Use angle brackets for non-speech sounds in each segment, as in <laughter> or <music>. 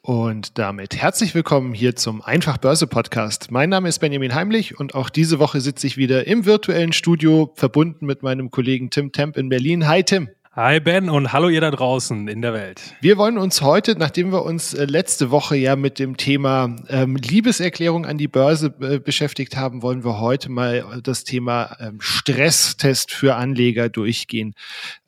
Und damit herzlich willkommen hier zum Einfach Börse Podcast. Mein Name ist Benjamin Heimlich und auch diese Woche sitze ich wieder im virtuellen Studio verbunden mit meinem Kollegen Tim Temp in Berlin. Hi Tim. Hi Ben und hallo ihr da draußen in der Welt. Wir wollen uns heute, nachdem wir uns äh, letzte Woche ja mit dem Thema ähm, Liebeserklärung an die Börse äh, beschäftigt haben, wollen wir heute mal das Thema ähm, Stresstest für Anleger durchgehen.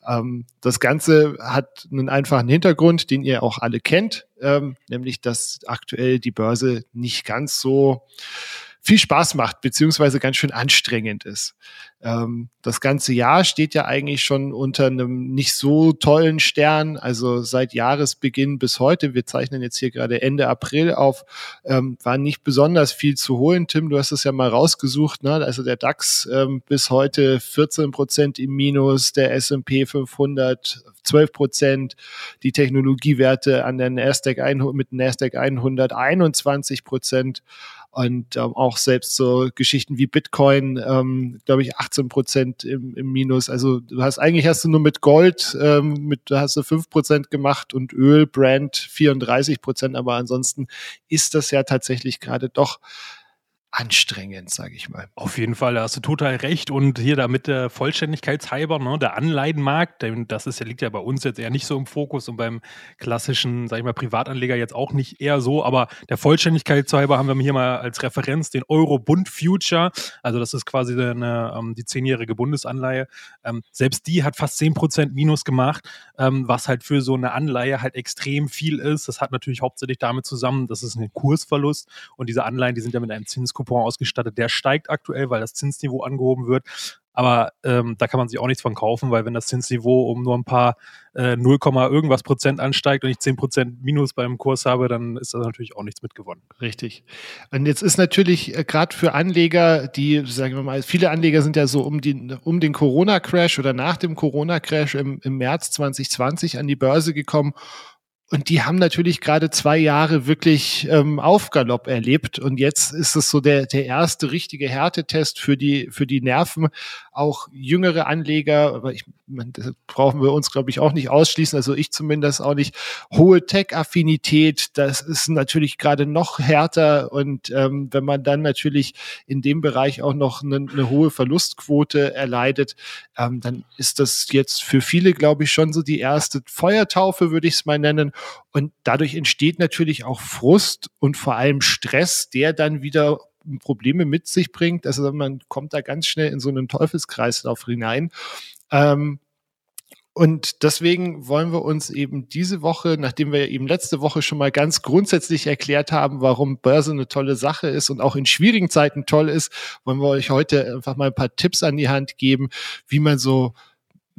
Ähm, das Ganze hat einen einfachen Hintergrund, den ihr auch alle kennt, ähm, nämlich dass aktuell die Börse nicht ganz so viel Spaß macht, beziehungsweise ganz schön anstrengend ist. Ähm, das ganze Jahr steht ja eigentlich schon unter einem nicht so tollen Stern, also seit Jahresbeginn bis heute. Wir zeichnen jetzt hier gerade Ende April auf, ähm, war nicht besonders viel zu holen. Tim, du hast es ja mal rausgesucht, ne? also der DAX ähm, bis heute 14 Prozent im Minus, der S&P 500 12 Prozent, die Technologiewerte an der Nasdaq 100, mit Nasdaq 100 21 Prozent und ähm, auch selbst so Geschichten wie Bitcoin, ähm, glaube ich, 18 Prozent im, im Minus. Also du hast eigentlich hast du nur mit Gold, ähm, mit hast du 5 Prozent gemacht und Öl, Brand 34 Prozent, aber ansonsten ist das ja tatsächlich gerade doch anstrengend, sage ich mal. Auf jeden Fall, da hast du total recht. Und hier damit der Vollständigkeitshalber, ne, der Anleihenmarkt, das ist, liegt ja bei uns jetzt eher nicht so im Fokus und beim klassischen, sag ich mal, Privatanleger jetzt auch nicht eher so. Aber der Vollständigkeitshalber haben wir hier mal als Referenz den Euro-Bund Future. Also das ist quasi eine, ähm, die zehnjährige Bundesanleihe. Ähm, selbst die hat fast 10% Minus gemacht, ähm, was halt für so eine Anleihe halt extrem viel ist. Das hat natürlich hauptsächlich damit zusammen, dass es ein Kursverlust und diese Anleihen, die sind ja mit einem Zins Coupon ausgestattet. Der steigt aktuell, weil das Zinsniveau angehoben wird. Aber ähm, da kann man sich auch nichts von kaufen, weil wenn das Zinsniveau um nur ein paar äh, 0, irgendwas Prozent ansteigt und ich 10 Prozent Minus beim Kurs habe, dann ist das natürlich auch nichts mitgewonnen. Richtig. Und jetzt ist natürlich äh, gerade für Anleger, die, sagen wir mal, viele Anleger sind ja so um, die, um den Corona-Crash oder nach dem Corona-Crash im, im März 2020 an die Börse gekommen und die haben natürlich gerade zwei Jahre wirklich ähm, Aufgalopp erlebt. Und jetzt ist es so der, der erste richtige Härtetest für die, für die Nerven. Auch jüngere Anleger, aber ich, man, das brauchen wir uns, glaube ich, auch nicht ausschließen. Also ich zumindest auch nicht. Hohe Tech-Affinität, das ist natürlich gerade noch härter. Und ähm, wenn man dann natürlich in dem Bereich auch noch eine, eine hohe Verlustquote erleidet, ähm, dann ist das jetzt für viele, glaube ich, schon so die erste Feuertaufe, würde ich es mal nennen. Und dadurch entsteht natürlich auch Frust und vor allem Stress, der dann wieder Probleme mit sich bringt. Also man kommt da ganz schnell in so einen Teufelskreislauf hinein. Ähm, und deswegen wollen wir uns eben diese Woche, nachdem wir eben letzte Woche schon mal ganz grundsätzlich erklärt haben, warum Börse eine tolle Sache ist und auch in schwierigen Zeiten toll ist, wollen wir euch heute einfach mal ein paar Tipps an die Hand geben, wie man so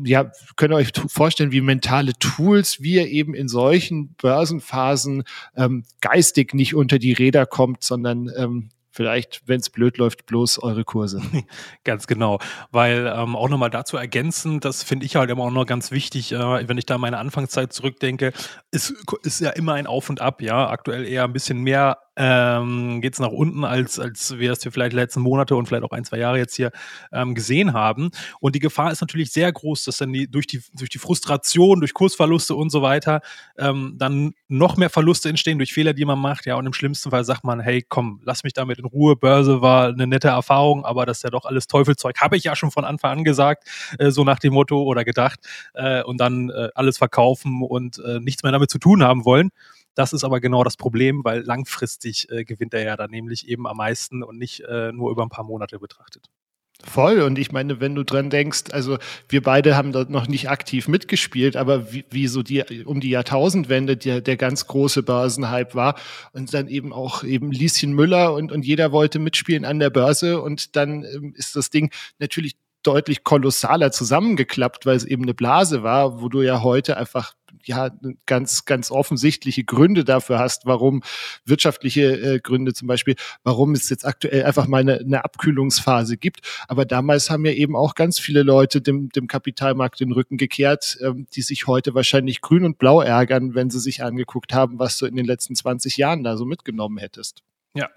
ja, könnt ihr euch vorstellen, wie mentale Tools, wie ihr eben in solchen Börsenphasen ähm, geistig nicht unter die Räder kommt, sondern ähm, vielleicht, wenn es blöd läuft, bloß eure Kurse. <laughs> ganz genau. Weil ähm, auch nochmal dazu ergänzen, das finde ich halt immer auch noch ganz wichtig, äh, wenn ich da meine Anfangszeit zurückdenke, ist, ist ja immer ein Auf und Ab, ja. Aktuell eher ein bisschen mehr ähm, geht es nach unten, als, als wir es vielleicht letzten Monate und vielleicht auch ein, zwei Jahre jetzt hier ähm, gesehen haben. Und die Gefahr ist natürlich sehr groß, dass dann die, durch, die, durch die Frustration, durch Kursverluste und so weiter ähm, dann noch mehr Verluste entstehen durch Fehler, die man macht. Ja, und im schlimmsten Fall sagt man, hey, komm, lass mich damit in Ruhe. Börse war eine nette Erfahrung, aber das ist ja doch alles Teufelzeug. Habe ich ja schon von Anfang an gesagt, äh, so nach dem Motto oder gedacht. Äh, und dann äh, alles verkaufen und äh, nichts mehr damit zu tun haben wollen. Das ist aber genau das Problem, weil langfristig äh, gewinnt er ja dann nämlich eben am meisten und nicht äh, nur über ein paar Monate betrachtet. Voll. Und ich meine, wenn du dran denkst, also wir beide haben dort noch nicht aktiv mitgespielt, aber wie, wie so die um die Jahrtausendwende der, der ganz große Börsenhype war und dann eben auch eben Lieschen Müller und, und jeder wollte mitspielen an der Börse und dann ähm, ist das Ding natürlich deutlich kolossaler zusammengeklappt, weil es eben eine Blase war, wo du ja heute einfach ja ganz, ganz offensichtliche Gründe dafür hast, warum wirtschaftliche äh, Gründe zum Beispiel, warum es jetzt aktuell einfach mal eine, eine Abkühlungsphase gibt. Aber damals haben ja eben auch ganz viele Leute dem, dem Kapitalmarkt den Rücken gekehrt, ähm, die sich heute wahrscheinlich grün und blau ärgern, wenn sie sich angeguckt haben, was du in den letzten 20 Jahren da so mitgenommen hättest. Ja,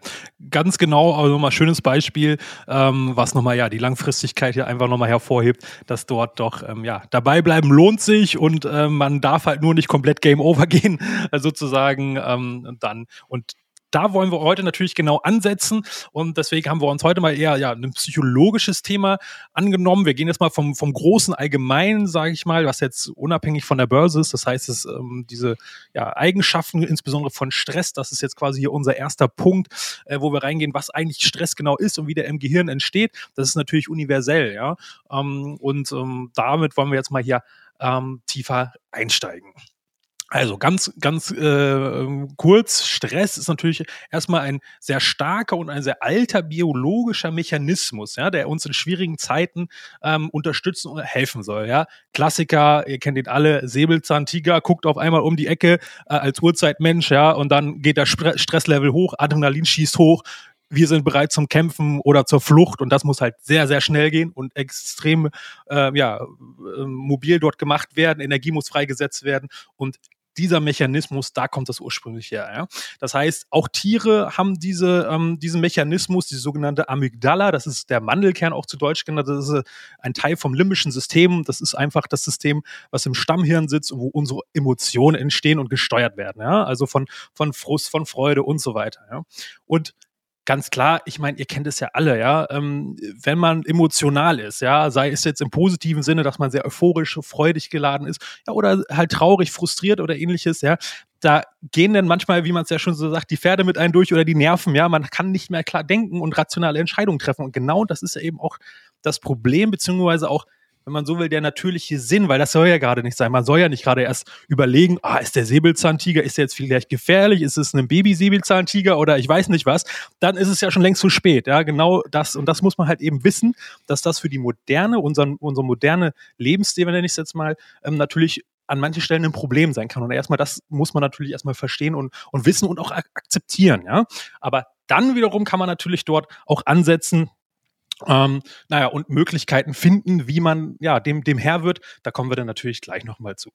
ganz genau, also nochmal schönes Beispiel, ähm, was nochmal ja die Langfristigkeit hier einfach nochmal hervorhebt, dass dort doch ähm, ja dabei bleiben lohnt sich und äh, man darf halt nur nicht komplett Game Over gehen, <laughs> sozusagen ähm, dann. Und da wollen wir heute natürlich genau ansetzen und deswegen haben wir uns heute mal eher ja ein psychologisches Thema angenommen. Wir gehen jetzt mal vom, vom großen Allgemeinen, sage ich mal, was jetzt unabhängig von der Börse ist. Das heißt, es, ähm, diese ja, Eigenschaften, insbesondere von Stress, das ist jetzt quasi hier unser erster Punkt, äh, wo wir reingehen, was eigentlich Stress genau ist und wie der im Gehirn entsteht. Das ist natürlich universell, ja. Ähm, und ähm, damit wollen wir jetzt mal hier ähm, tiefer einsteigen. Also ganz, ganz äh, kurz, Stress ist natürlich erstmal ein sehr starker und ein sehr alter biologischer Mechanismus, ja, der uns in schwierigen Zeiten ähm, unterstützen und helfen soll. Ja. Klassiker, ihr kennt ihn alle, Säbelzahntiger guckt auf einmal um die Ecke äh, als Urzeitmensch, ja, und dann geht der Sp Stresslevel hoch, Adrenalin schießt hoch, wir sind bereit zum Kämpfen oder zur Flucht und das muss halt sehr, sehr schnell gehen und extrem äh, ja, äh, mobil dort gemacht werden, Energie muss freigesetzt werden und dieser Mechanismus, da kommt das ursprünglich her. Ja? Das heißt, auch Tiere haben diese, ähm, diesen Mechanismus, die sogenannte Amygdala, das ist der Mandelkern auch zu Deutsch genannt, das ist ein Teil vom limbischen System. Das ist einfach das System, was im Stammhirn sitzt, wo unsere Emotionen entstehen und gesteuert werden. Ja? Also von, von Frust, von Freude und so weiter. Ja? Und ganz klar, ich meine, ihr kennt es ja alle, ja, ähm, wenn man emotional ist, ja, sei es jetzt im positiven Sinne, dass man sehr euphorisch, freudig geladen ist, ja, oder halt traurig, frustriert oder ähnliches, ja, da gehen dann manchmal, wie man es ja schon so sagt, die Pferde mit einem durch oder die Nerven, ja, man kann nicht mehr klar denken und rationale Entscheidungen treffen. Und genau das ist ja eben auch das Problem, beziehungsweise auch wenn man so will, der natürliche Sinn, weil das soll ja gerade nicht sein. Man soll ja nicht gerade erst überlegen, ah, ist der Säbelzahntiger, ist der jetzt vielleicht gefährlich, ist es ein Baby-Säbelzahntiger oder ich weiß nicht was, dann ist es ja schon längst zu spät. Ja, genau das. Und das muss man halt eben wissen, dass das für die moderne, unseren, unsere moderne Lebensstil, wenn ich es jetzt mal, ähm, natürlich an manchen Stellen ein Problem sein kann. Und erstmal, das muss man natürlich erstmal verstehen und, und wissen und auch akzeptieren, ja. Aber dann wiederum kann man natürlich dort auch ansetzen, ähm, naja, und Möglichkeiten finden, wie man ja dem, dem Herr wird. Da kommen wir dann natürlich gleich nochmal zu.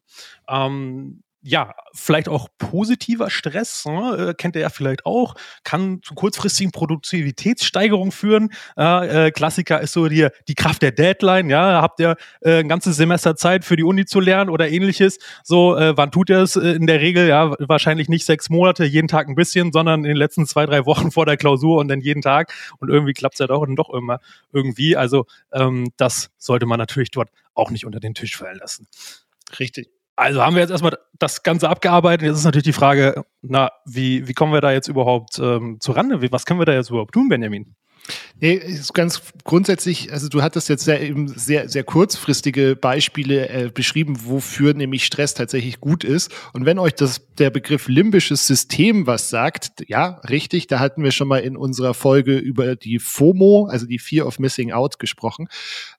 Ähm, ja, vielleicht auch positiver Stress, ne, äh, kennt ihr ja vielleicht auch, kann zu kurzfristigen Produktivitätssteigerungen führen. Äh, äh, Klassiker ist so die, die Kraft der Deadline, ja, habt ihr äh, ein ganzes Semester Zeit für die Uni zu lernen oder ähnliches. So, äh, wann tut ihr es äh, in der Regel? Ja, wahrscheinlich nicht sechs Monate, jeden Tag ein bisschen, sondern in den letzten zwei, drei Wochen <laughs> vor der Klausur und dann jeden Tag. Und irgendwie klappt es ja doch und doch immer irgendwie. Also ähm, das sollte man natürlich dort auch nicht unter den Tisch fallen lassen. Richtig. Also haben wir jetzt erstmal das Ganze abgearbeitet. Jetzt ist natürlich die Frage, na, wie, wie kommen wir da jetzt überhaupt ähm, zu Rande? Was können wir da jetzt überhaupt tun, Benjamin? Nee, ist ganz grundsätzlich, also du hattest jetzt sehr, eben sehr, sehr kurzfristige Beispiele äh, beschrieben, wofür nämlich Stress tatsächlich gut ist. Und wenn euch das, der Begriff limbisches System was sagt, ja, richtig, da hatten wir schon mal in unserer Folge über die FOMO, also die Fear of Missing Out gesprochen.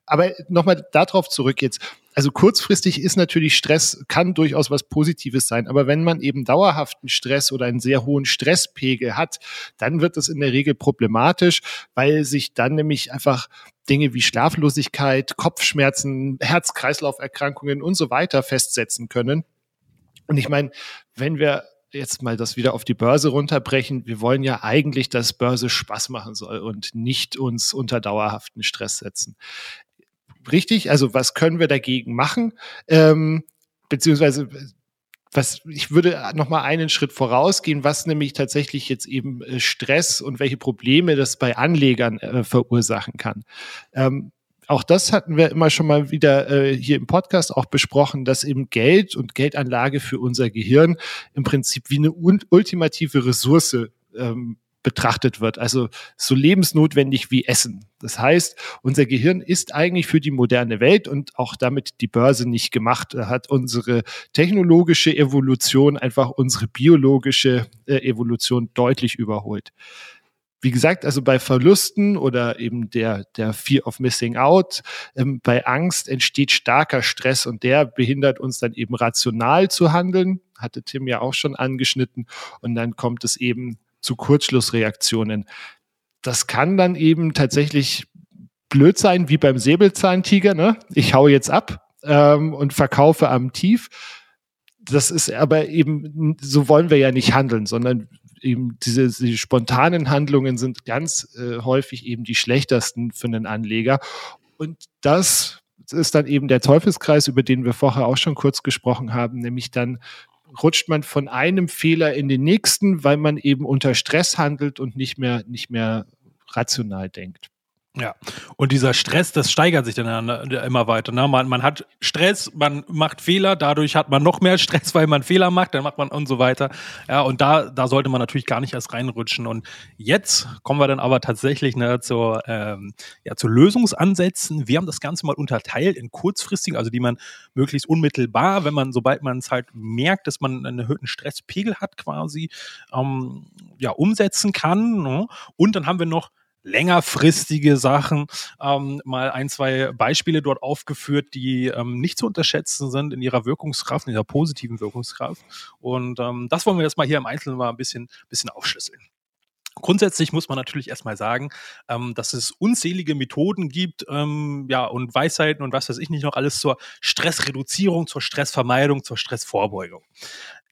Aber nochmal darauf zurück jetzt also kurzfristig ist natürlich Stress, kann durchaus was Positives sein. Aber wenn man eben dauerhaften Stress oder einen sehr hohen Stresspegel hat, dann wird das in der Regel problematisch, weil sich dann nämlich einfach Dinge wie Schlaflosigkeit, Kopfschmerzen, Herz-Kreislauf-Erkrankungen und so weiter festsetzen können. Und ich meine, wenn wir jetzt mal das wieder auf die Börse runterbrechen, wir wollen ja eigentlich, dass Börse Spaß machen soll und nicht uns unter dauerhaften Stress setzen richtig? Also was können wir dagegen machen? Ähm, beziehungsweise was ich würde noch mal einen Schritt vorausgehen, was nämlich tatsächlich jetzt eben äh, Stress und welche Probleme das bei Anlegern äh, verursachen kann. Ähm, auch das hatten wir immer schon mal wieder äh, hier im Podcast auch besprochen, dass eben Geld und Geldanlage für unser Gehirn im Prinzip wie eine ultimative Ressource ähm, betrachtet wird. Also so lebensnotwendig wie Essen. Das heißt, unser Gehirn ist eigentlich für die moderne Welt und auch damit die Börse nicht gemacht. Er hat unsere technologische Evolution einfach unsere biologische äh, Evolution deutlich überholt. wie gesagt, also bei Verlusten oder eben der, der Fear of Missing Out, ähm, bei Angst entsteht starker Stress und der behindert uns dann eben rational zu handeln, hatte Tim ja auch schon angeschnitten, und dann kommt es eben zu Kurzschlussreaktionen. Das kann dann eben tatsächlich blöd sein, wie beim Säbelzahntiger, ne? Ich hau jetzt ab ähm, und verkaufe am Tief. Das ist aber eben, so wollen wir ja nicht handeln, sondern eben diese, diese spontanen Handlungen sind ganz äh, häufig eben die schlechtesten für einen Anleger. Und das ist dann eben der Teufelskreis, über den wir vorher auch schon kurz gesprochen haben, nämlich dann rutscht man von einem Fehler in den nächsten, weil man eben unter Stress handelt und nicht mehr, nicht mehr rational denkt. Ja, und dieser Stress, das steigert sich dann immer weiter. Ne? Man, man hat Stress, man macht Fehler, dadurch hat man noch mehr <laughs> Stress, weil man Fehler macht, dann macht man und so weiter. Ja, und da, da sollte man natürlich gar nicht erst reinrutschen. Und jetzt kommen wir dann aber tatsächlich ne, zur, ähm, ja, zu Lösungsansätzen. Wir haben das Ganze mal unterteilt in kurzfristigen, also die man möglichst unmittelbar, wenn man, sobald man es halt merkt, dass man einen erhöhten Stresspegel hat, quasi, ähm, ja, umsetzen kann. Ne? Und dann haben wir noch längerfristige Sachen. Ähm, mal ein, zwei Beispiele dort aufgeführt, die ähm, nicht zu unterschätzen sind in ihrer Wirkungskraft, in ihrer positiven Wirkungskraft. Und ähm, das wollen wir jetzt mal hier im Einzelnen mal ein bisschen, bisschen aufschlüsseln. Grundsätzlich muss man natürlich erstmal sagen, ähm, dass es unzählige Methoden gibt, ähm, ja, und Weisheiten und was weiß ich nicht noch alles zur Stressreduzierung, zur Stressvermeidung, zur Stressvorbeugung.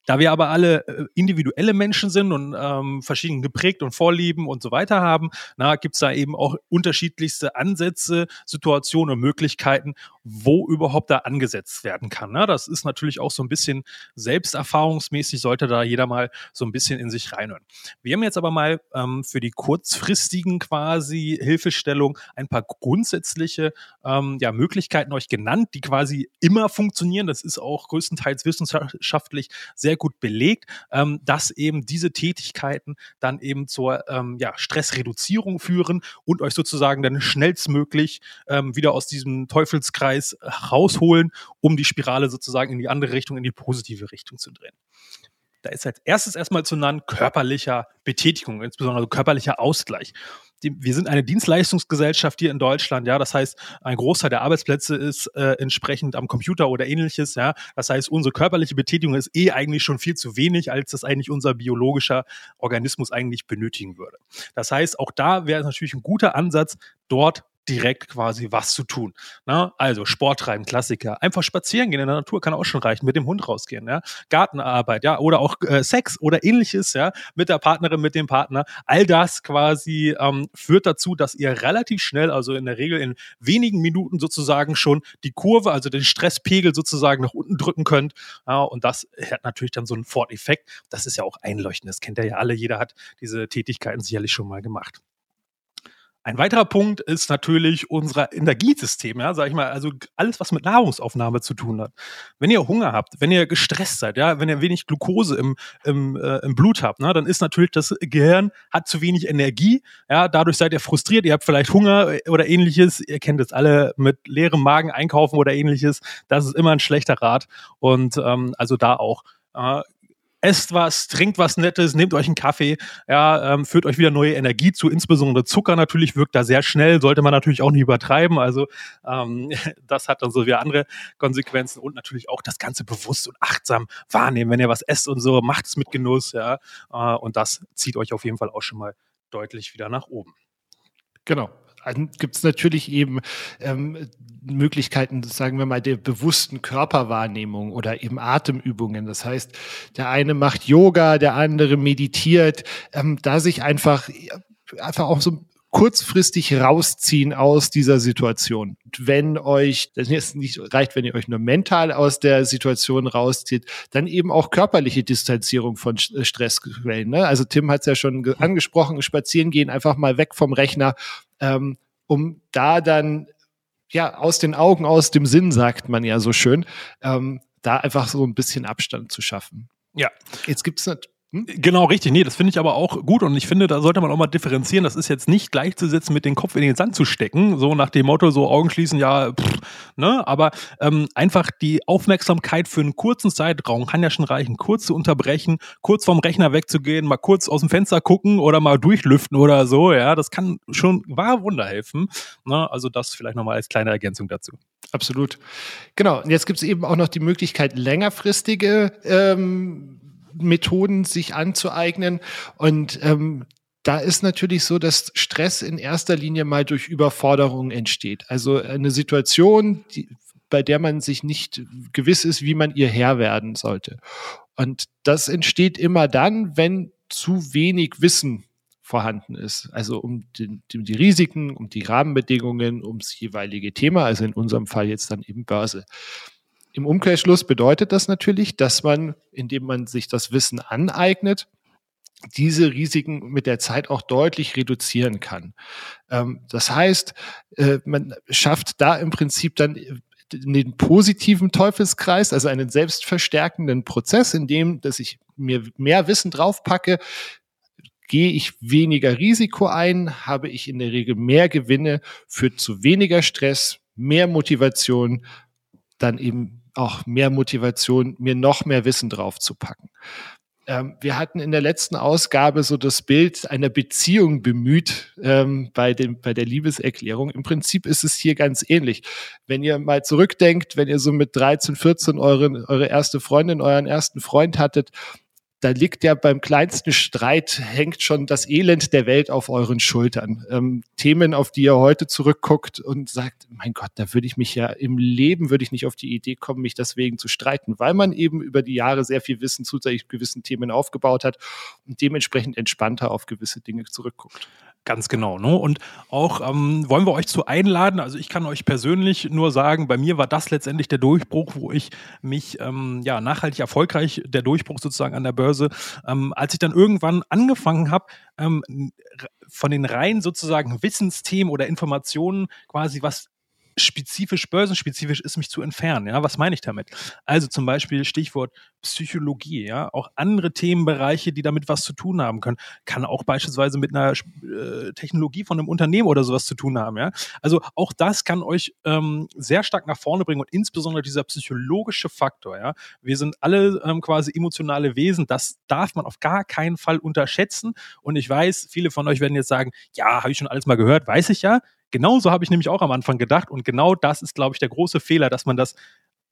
Da wir aber alle äh, individuelle Menschen sind und ähm, verschieden geprägt und Vorlieben und so weiter haben, na, gibt's da eben auch unterschiedlichste Ansätze, Situationen und Möglichkeiten, wo überhaupt da angesetzt werden kann. Na, das ist natürlich auch so ein bisschen selbsterfahrungsmäßig, sollte da jeder mal so ein bisschen in sich reinhören. Wir haben jetzt aber mal ähm, für die kurzfristigen quasi Hilfestellung ein paar grundsätzliche ähm, ja, Möglichkeiten euch genannt, die quasi immer funktionieren. Das ist auch größtenteils wissenschaftlich sehr gut belegt, ähm, dass eben diese Tätigkeiten dann eben zur ähm, ja, Stressreduzierung führen und euch sozusagen dann schnellstmöglich ähm, wieder aus diesem Teufelskreis rausholen, um die Spirale sozusagen in die andere Richtung, in die positive Richtung zu drehen. Da ist als erstes erstmal zu nennen körperlicher Betätigung, insbesondere körperlicher Ausgleich wir sind eine Dienstleistungsgesellschaft hier in Deutschland, ja. Das heißt, ein Großteil der Arbeitsplätze ist äh, entsprechend am Computer oder ähnliches, ja. Das heißt, unsere körperliche Betätigung ist eh eigentlich schon viel zu wenig, als das eigentlich unser biologischer Organismus eigentlich benötigen würde. Das heißt, auch da wäre es natürlich ein guter Ansatz, dort direkt quasi was zu tun. Na, also Sport treiben, Klassiker. Einfach spazieren gehen in der Natur kann auch schon reichen, mit dem Hund rausgehen, ja. Gartenarbeit, ja, oder auch äh, Sex oder ähnliches, ja, mit der Partnerin, mit dem Partner. All das quasi ähm, führt dazu, dass ihr relativ schnell, also in der Regel in wenigen Minuten sozusagen schon die Kurve, also den Stresspegel sozusagen nach unten drücken könnt. Ja, und das hat natürlich dann so einen Forteffekt. Das ist ja auch einleuchtend. Das kennt ihr ja alle. Jeder hat diese Tätigkeiten sicherlich schon mal gemacht. Ein weiterer Punkt ist natürlich unser Energiesystem, ja, sag ich mal, also alles, was mit Nahrungsaufnahme zu tun hat. Wenn ihr Hunger habt, wenn ihr gestresst seid, ja, wenn ihr wenig Glucose im, im, äh, im Blut habt, ne, dann ist natürlich das Gehirn hat zu wenig Energie, ja, dadurch seid ihr frustriert, ihr habt vielleicht Hunger oder ähnliches, ihr kennt es alle mit leerem Magen einkaufen oder ähnliches, das ist immer ein schlechter Rat und ähm, also da auch äh, esst was, trinkt was Nettes, nehmt euch einen Kaffee, ja, ähm, führt euch wieder neue Energie zu. Insbesondere Zucker natürlich wirkt da sehr schnell, sollte man natürlich auch nicht übertreiben. Also ähm, <laughs> das hat dann so wie andere Konsequenzen und natürlich auch das Ganze bewusst und achtsam wahrnehmen. Wenn ihr was esst und so, macht es mit Genuss, ja. Äh, und das zieht euch auf jeden Fall auch schon mal deutlich wieder nach oben. Genau gibt es natürlich eben ähm, Möglichkeiten, sagen wir mal, der bewussten Körperwahrnehmung oder eben Atemübungen. Das heißt, der eine macht Yoga, der andere meditiert, ähm, da sich einfach, einfach auch so kurzfristig rausziehen aus dieser Situation. Und wenn euch, das jetzt nicht reicht, wenn ihr euch nur mental aus der Situation rauszieht, dann eben auch körperliche Distanzierung von äh, Stressquellen. Ne? Also Tim hat es ja schon angesprochen, spazieren gehen, einfach mal weg vom Rechner, ähm, um da dann ja aus den Augen, aus dem Sinn, sagt man ja so schön, ähm, da einfach so ein bisschen Abstand zu schaffen. Ja. Jetzt gibt es Hm? Genau, richtig. Nee, das finde ich aber auch gut und ich finde, da sollte man auch mal differenzieren. Das ist jetzt nicht gleichzusetzen mit den Kopf in den Sand zu stecken, so nach dem Motto, so Augen schließen, ja, pff, ne, aber ähm, einfach die Aufmerksamkeit für einen kurzen Zeitraum kann ja schon reichen, kurz zu unterbrechen, kurz vom Rechner wegzugehen, mal kurz aus dem Fenster gucken oder mal durchlüften oder so, ja, das kann schon wahr Wunder helfen. Ne? Also das vielleicht nochmal als kleine Ergänzung dazu. Absolut. Genau. Und jetzt gibt es eben auch noch die Möglichkeit, längerfristige ähm, Methoden sich anzueignen. Und ähm, da ist natürlich so, dass Stress in erster Linie mal durch Überforderung entsteht. Also eine Situation, die, bei der man sich nicht gewiss ist, wie man ihr Herr werden sollte. Und das entsteht immer dann, wenn zu wenig Wissen vorhanden ist. Also um die, die Risiken, um die Rahmenbedingungen, ums jeweilige Thema, also in unserem Fall jetzt dann eben Börse. Im Umkehrschluss bedeutet das natürlich, dass man, indem man sich das Wissen aneignet, diese Risiken mit der Zeit auch deutlich reduzieren kann. Ähm, das heißt, äh, man schafft da im Prinzip dann den positiven Teufelskreis, also einen selbstverstärkenden Prozess, in dem, dass ich mir mehr Wissen draufpacke, gehe ich weniger Risiko ein, habe ich in der Regel mehr Gewinne, führt zu weniger Stress, mehr Motivation, dann eben auch mehr Motivation, mir noch mehr Wissen draufzupacken. Ähm, wir hatten in der letzten Ausgabe so das Bild einer Beziehung bemüht ähm, bei, dem, bei der Liebeserklärung. Im Prinzip ist es hier ganz ähnlich. Wenn ihr mal zurückdenkt, wenn ihr so mit 13, 14 eure, eure erste Freundin, euren ersten Freund hattet da liegt ja beim kleinsten Streit, hängt schon das Elend der Welt auf euren Schultern. Ähm, Themen, auf die ihr heute zurückguckt und sagt, mein Gott, da würde ich mich ja im Leben, würde ich nicht auf die Idee kommen, mich deswegen zu streiten, weil man eben über die Jahre sehr viel Wissen zu gewissen Themen aufgebaut hat und dementsprechend entspannter auf gewisse Dinge zurückguckt. Ganz genau. Ne? Und auch ähm, wollen wir euch zu einladen. Also ich kann euch persönlich nur sagen, bei mir war das letztendlich der Durchbruch, wo ich mich ähm, ja nachhaltig erfolgreich, der Durchbruch sozusagen an der Börse, ähm, als ich dann irgendwann angefangen habe, ähm, von den rein sozusagen Wissensthemen oder Informationen quasi was spezifisch, börsenspezifisch ist, mich zu entfernen. Ja, was meine ich damit? Also zum Beispiel Stichwort Psychologie, ja, auch andere Themenbereiche, die damit was zu tun haben können, kann auch beispielsweise mit einer äh, Technologie von einem Unternehmen oder sowas zu tun haben, ja. Also auch das kann euch ähm, sehr stark nach vorne bringen und insbesondere dieser psychologische Faktor, ja. Wir sind alle ähm, quasi emotionale Wesen, das darf man auf gar keinen Fall unterschätzen und ich weiß, viele von euch werden jetzt sagen, ja, habe ich schon alles mal gehört, weiß ich ja, Genauso habe ich nämlich auch am Anfang gedacht und genau das ist, glaube ich, der große Fehler, dass man das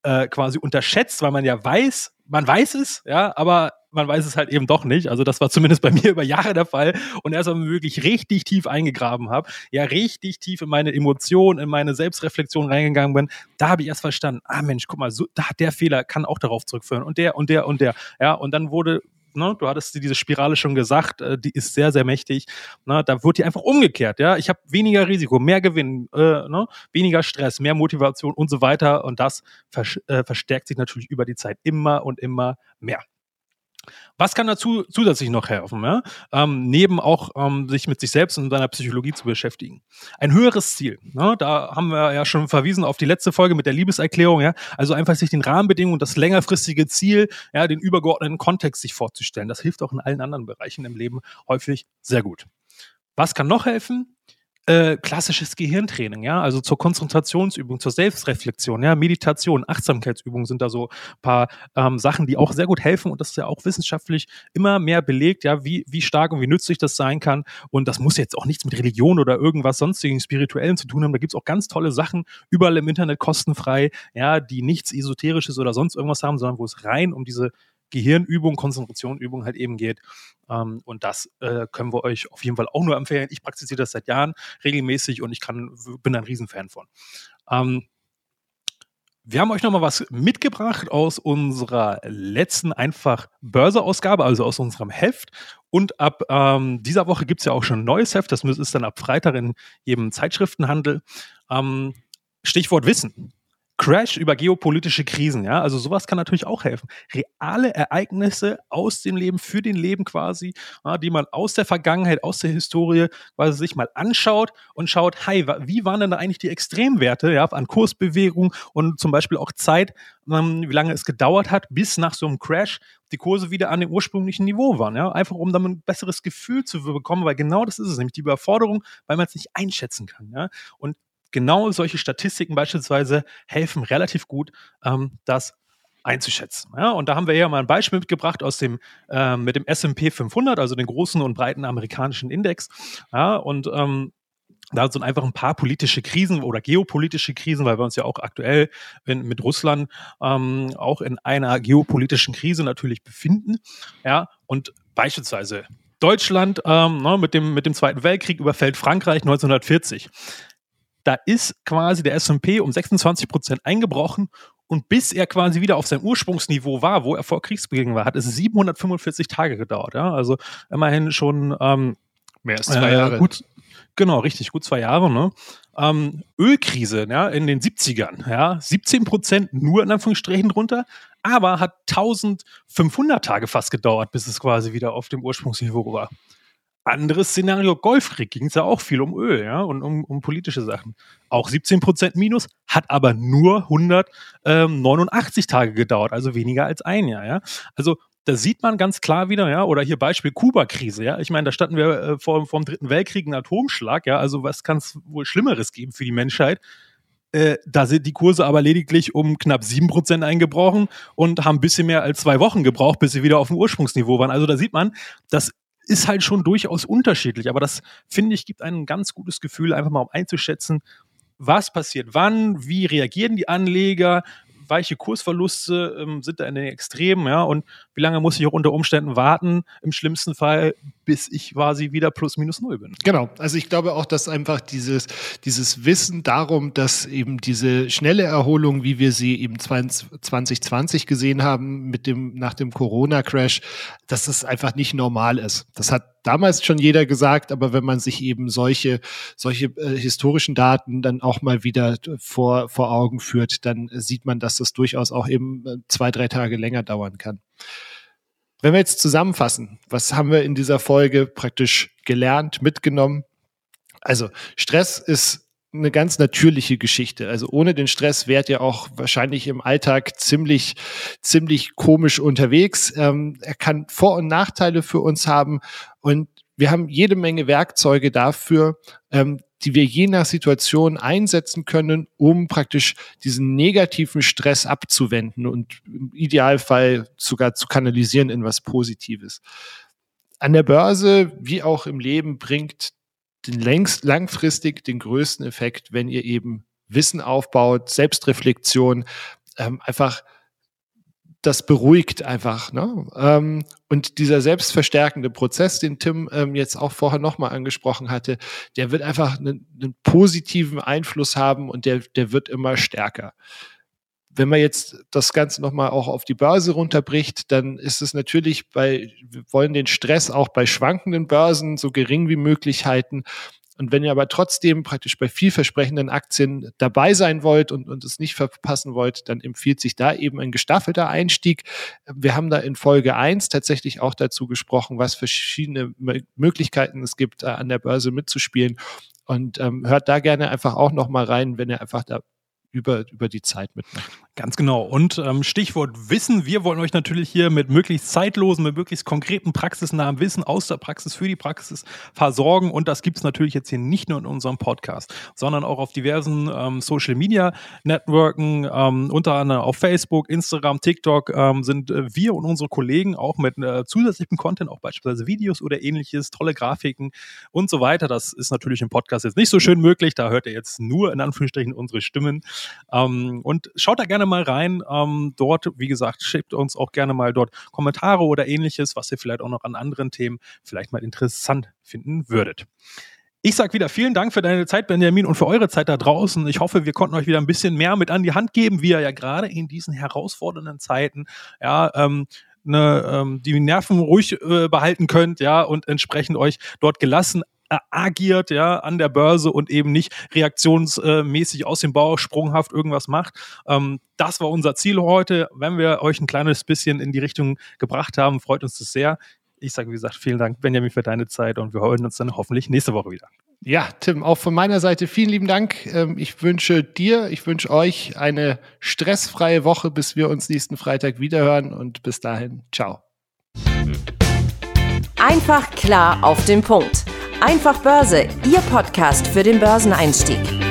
äh, quasi unterschätzt, weil man ja weiß, man weiß es, ja, aber man weiß es halt eben doch nicht. Also das war zumindest bei <laughs> mir über Jahre der Fall. Und erst wenn ich wirklich richtig tief eingegraben habe, ja richtig tief in meine Emotionen, in meine Selbstreflexion reingegangen bin, da habe ich erst verstanden, ah Mensch, guck mal, so, da, der Fehler kann auch darauf zurückführen und der und der und der. Ja, und dann wurde ne, du hattest diese Spirale schon gesagt, äh, die ist sehr, sehr mächtig. Ne, da wird die einfach umgekehrt. Ja, ich habe weniger Risiko, mehr Gewinn, äh, ne, weniger Stress, mehr Motivation und so weiter. Und das vers äh, verstärkt sich natürlich über die Zeit immer und immer mehr. Was kann dazu zusätzlich noch helfen? Ja? Ähm, neben auch ähm, sich mit sich selbst und seiner Psychologie zu beschäftigen. Ein höheres Ziel. Ne? Da haben wir ja schon verwiesen auf die letzte Folge mit der Liebeserklärung. Ja? Also einfach sich den Rahmenbedingungen, das längerfristige Ziel, ja, den übergeordneten Kontext sich vorzustellen. Das hilft auch in allen anderen Bereichen im Leben häufig sehr gut. Was kann noch helfen? Äh, klassisches Gehirntraining, ja, also zur Konzentrationsübung, zur Selbstreflexion, ja, Meditation, Achtsamkeitsübungen sind da so paar ähm, Sachen, die auch sehr gut helfen und das ist ja auch wissenschaftlich immer mehr belegt, ja, wie, wie stark und wie nützlich das sein kann. Und das muss jetzt auch nichts mit Religion oder irgendwas sonstigen Spirituellen zu tun haben. Da gibt's auch ganz tolle Sachen überall im Internet kostenfrei, ja, die nichts Esoterisches oder sonst irgendwas haben, sondern wo es rein um diese Gehirnübung, Konzentrationübung halt eben geht. Ähm, und das äh, können wir euch auf jeden Fall auch nur empfehlen. Ich praktiziere das seit Jahren regelmäßig und ich kann, bin ein Riesenfan von. Ähm, wir haben euch nochmal was mitgebracht aus unserer letzten einfach Börseausgabe, also aus unserem Heft. Und ab ähm, dieser Woche gibt es ja auch schon ein neues Heft. Das ist dann ab Freitag in jedem Zeitschriftenhandel. Ähm, Stichwort Wissen. Crash über geopolitische Krisen, ja. Also sowas kann natürlich auch helfen. Reale Ereignisse aus dem Leben, für den Leben quasi, ja, die man aus der Vergangenheit, aus der Historie quasi sich mal anschaut und schaut, hey, wie waren denn da eigentlich die Extremwerte, ja, an Kursbewegung und zum Beispiel auch Zeit, ähm, wie lange es gedauert hat, bis nach so einem Crash die Kurse wieder an dem ursprünglichen Niveau waren, ja. Einfach um dann ein besseres Gefühl zu bekommen, weil genau das ist es, nämlich die Überforderung, weil man es nicht einschätzen kann, ja. Und genau solche Statistiken beispielsweise helfen relativ gut, ähm, das einzuschätzen. Ja, und da haben wir ja mal ein Beispiel mitgebracht aus dem äh, mit dem S&P 500, also den großen und breiten amerikanischen Index. Ja, und ähm, da sind einfach ein paar politische Krisen oder geopolitische Krisen, weil wir uns ja auch aktuell in, mit Russland ähm, auch in einer geopolitischen Krise natürlich befinden. Ja, und beispielsweise Deutschland ähm, ne, mit, dem, mit dem Zweiten Weltkrieg überfällt Frankreich 1940 da ist quasi der S&P um 26 Prozent eingebrochen und bis er quasi wieder auf sein Ursprungsniveau war, wo er vor Kriegsbeginn war, hat es 745 Tage gedauert. Ja? Also immerhin schon ähm, mehr als zwei äh, Jahre. Gut, genau, richtig, gut zwei Jahre. Ne? Ähm, Ölkrise ja, in den 70ern, ja, 17 Prozent nur in Anführungsstrichen drunter, aber hat 1500 Tage fast gedauert, bis es quasi wieder auf dem Ursprungsniveau war anderes Szenario, Golfkrieg, ging es ja auch viel um Öl, ja, und um, um politische Sachen. Auch 17% Minus, hat aber nur 189 ähm, Tage gedauert, also weniger als ein Jahr, ja. Also da sieht man ganz klar wieder, ja, oder hier Beispiel Kuba-Krise, ja. Ich meine, da standen wir äh, vor, vor dem Dritten Weltkrieg, ein Atomschlag, ja, also was kann es wohl Schlimmeres geben für die Menschheit? Äh, da sind die Kurse aber lediglich um knapp 7% eingebrochen und haben ein bisschen mehr als zwei Wochen gebraucht, bis sie wieder auf dem Ursprungsniveau waren. Also da sieht man, dass ist halt schon durchaus unterschiedlich. Aber das, finde ich, gibt ein ganz gutes Gefühl, einfach mal um einzuschätzen, was passiert wann, wie reagieren die Anleger, weiche Kursverluste ähm, sind da in den Extremen, ja, und wie lange muss ich auch unter Umständen warten, im schlimmsten Fall, bis ich quasi wieder plus minus null bin. Genau, also ich glaube auch, dass einfach dieses, dieses Wissen darum, dass eben diese schnelle Erholung, wie wir sie eben 2020 gesehen haben, mit dem, nach dem Corona-Crash, dass das einfach nicht normal ist. Das hat damals schon jeder gesagt, aber wenn man sich eben solche, solche äh, historischen Daten dann auch mal wieder vor, vor Augen führt, dann sieht man, dass das durchaus auch eben äh, zwei, drei Tage länger dauern kann. Wenn wir jetzt zusammenfassen, was haben wir in dieser Folge praktisch gelernt, mitgenommen? Also Stress ist eine ganz natürliche Geschichte. Also ohne den Stress wärt ihr auch wahrscheinlich im Alltag ziemlich, ziemlich komisch unterwegs. Ähm, er kann Vor- und Nachteile für uns haben und wir haben jede Menge Werkzeuge dafür, ähm, die wir je nach Situation einsetzen können, um praktisch diesen negativen Stress abzuwenden und im Idealfall sogar zu kanalisieren in was Positives. An der Börse wie auch im Leben bringt den längst, langfristig den größten Effekt, wenn ihr eben Wissen aufbaut, Selbstreflexion, ähm, einfach das beruhigt einfach. Ne? Ähm, und dieser selbstverstärkende Prozess, den Tim ähm, jetzt auch vorher nochmal angesprochen hatte, der wird einfach einen, einen positiven Einfluss haben und der, der wird immer stärker. Wenn man jetzt das Ganze nochmal auch auf die Börse runterbricht, dann ist es natürlich bei, wir wollen den Stress auch bei schwankenden Börsen so gering wie möglich halten. Und wenn ihr aber trotzdem praktisch bei vielversprechenden Aktien dabei sein wollt und, und es nicht verpassen wollt, dann empfiehlt sich da eben ein gestaffelter Einstieg. Wir haben da in Folge eins tatsächlich auch dazu gesprochen, was verschiedene Möglichkeiten es gibt, äh, an der Börse mitzuspielen. Und ähm, hört da gerne einfach auch nochmal rein, wenn ihr einfach da über, über die Zeit mitmacht. Ganz genau. Und ähm, Stichwort Wissen. Wir wollen euch natürlich hier mit möglichst zeitlosen, mit möglichst konkreten, praxisnahen Wissen aus der Praxis für die Praxis versorgen. Und das gibt es natürlich jetzt hier nicht nur in unserem Podcast, sondern auch auf diversen ähm, Social Media Networken, ähm, unter anderem auf Facebook, Instagram, TikTok, ähm, sind äh, wir und unsere Kollegen auch mit äh, zusätzlichem Content, auch beispielsweise Videos oder ähnliches, tolle Grafiken und so weiter. Das ist natürlich im Podcast jetzt nicht so schön möglich. Da hört ihr jetzt nur in Anführungsstrichen unsere Stimmen. Ähm, und schaut da gerne mal rein. Ähm, dort, wie gesagt, schickt uns auch gerne mal dort Kommentare oder ähnliches, was ihr vielleicht auch noch an anderen Themen vielleicht mal interessant finden würdet. Ich sage wieder vielen Dank für deine Zeit, Benjamin, und für eure Zeit da draußen. Ich hoffe, wir konnten euch wieder ein bisschen mehr mit an die Hand geben, wie ihr ja gerade in diesen herausfordernden Zeiten ja, ähm, ne, ähm, die Nerven ruhig äh, behalten könnt, ja, und entsprechend euch dort gelassen agiert, ja, an der Börse und eben nicht reaktionsmäßig aus dem Bau sprunghaft irgendwas macht. Ähm, das war unser Ziel heute. Wenn wir euch ein kleines bisschen in die Richtung gebracht haben, freut uns das sehr. Ich sage, wie gesagt, vielen Dank, Benjamin, für deine Zeit und wir hören uns dann hoffentlich nächste Woche wieder. Ja, Tim, auch von meiner Seite vielen lieben Dank. Ähm, ich wünsche dir, ich wünsche euch eine stressfreie Woche, bis wir uns nächsten Freitag wiederhören und bis dahin, ciao. Einfach klar auf den Punkt. Einfach Börse, Ihr Podcast für den Börseneinstieg.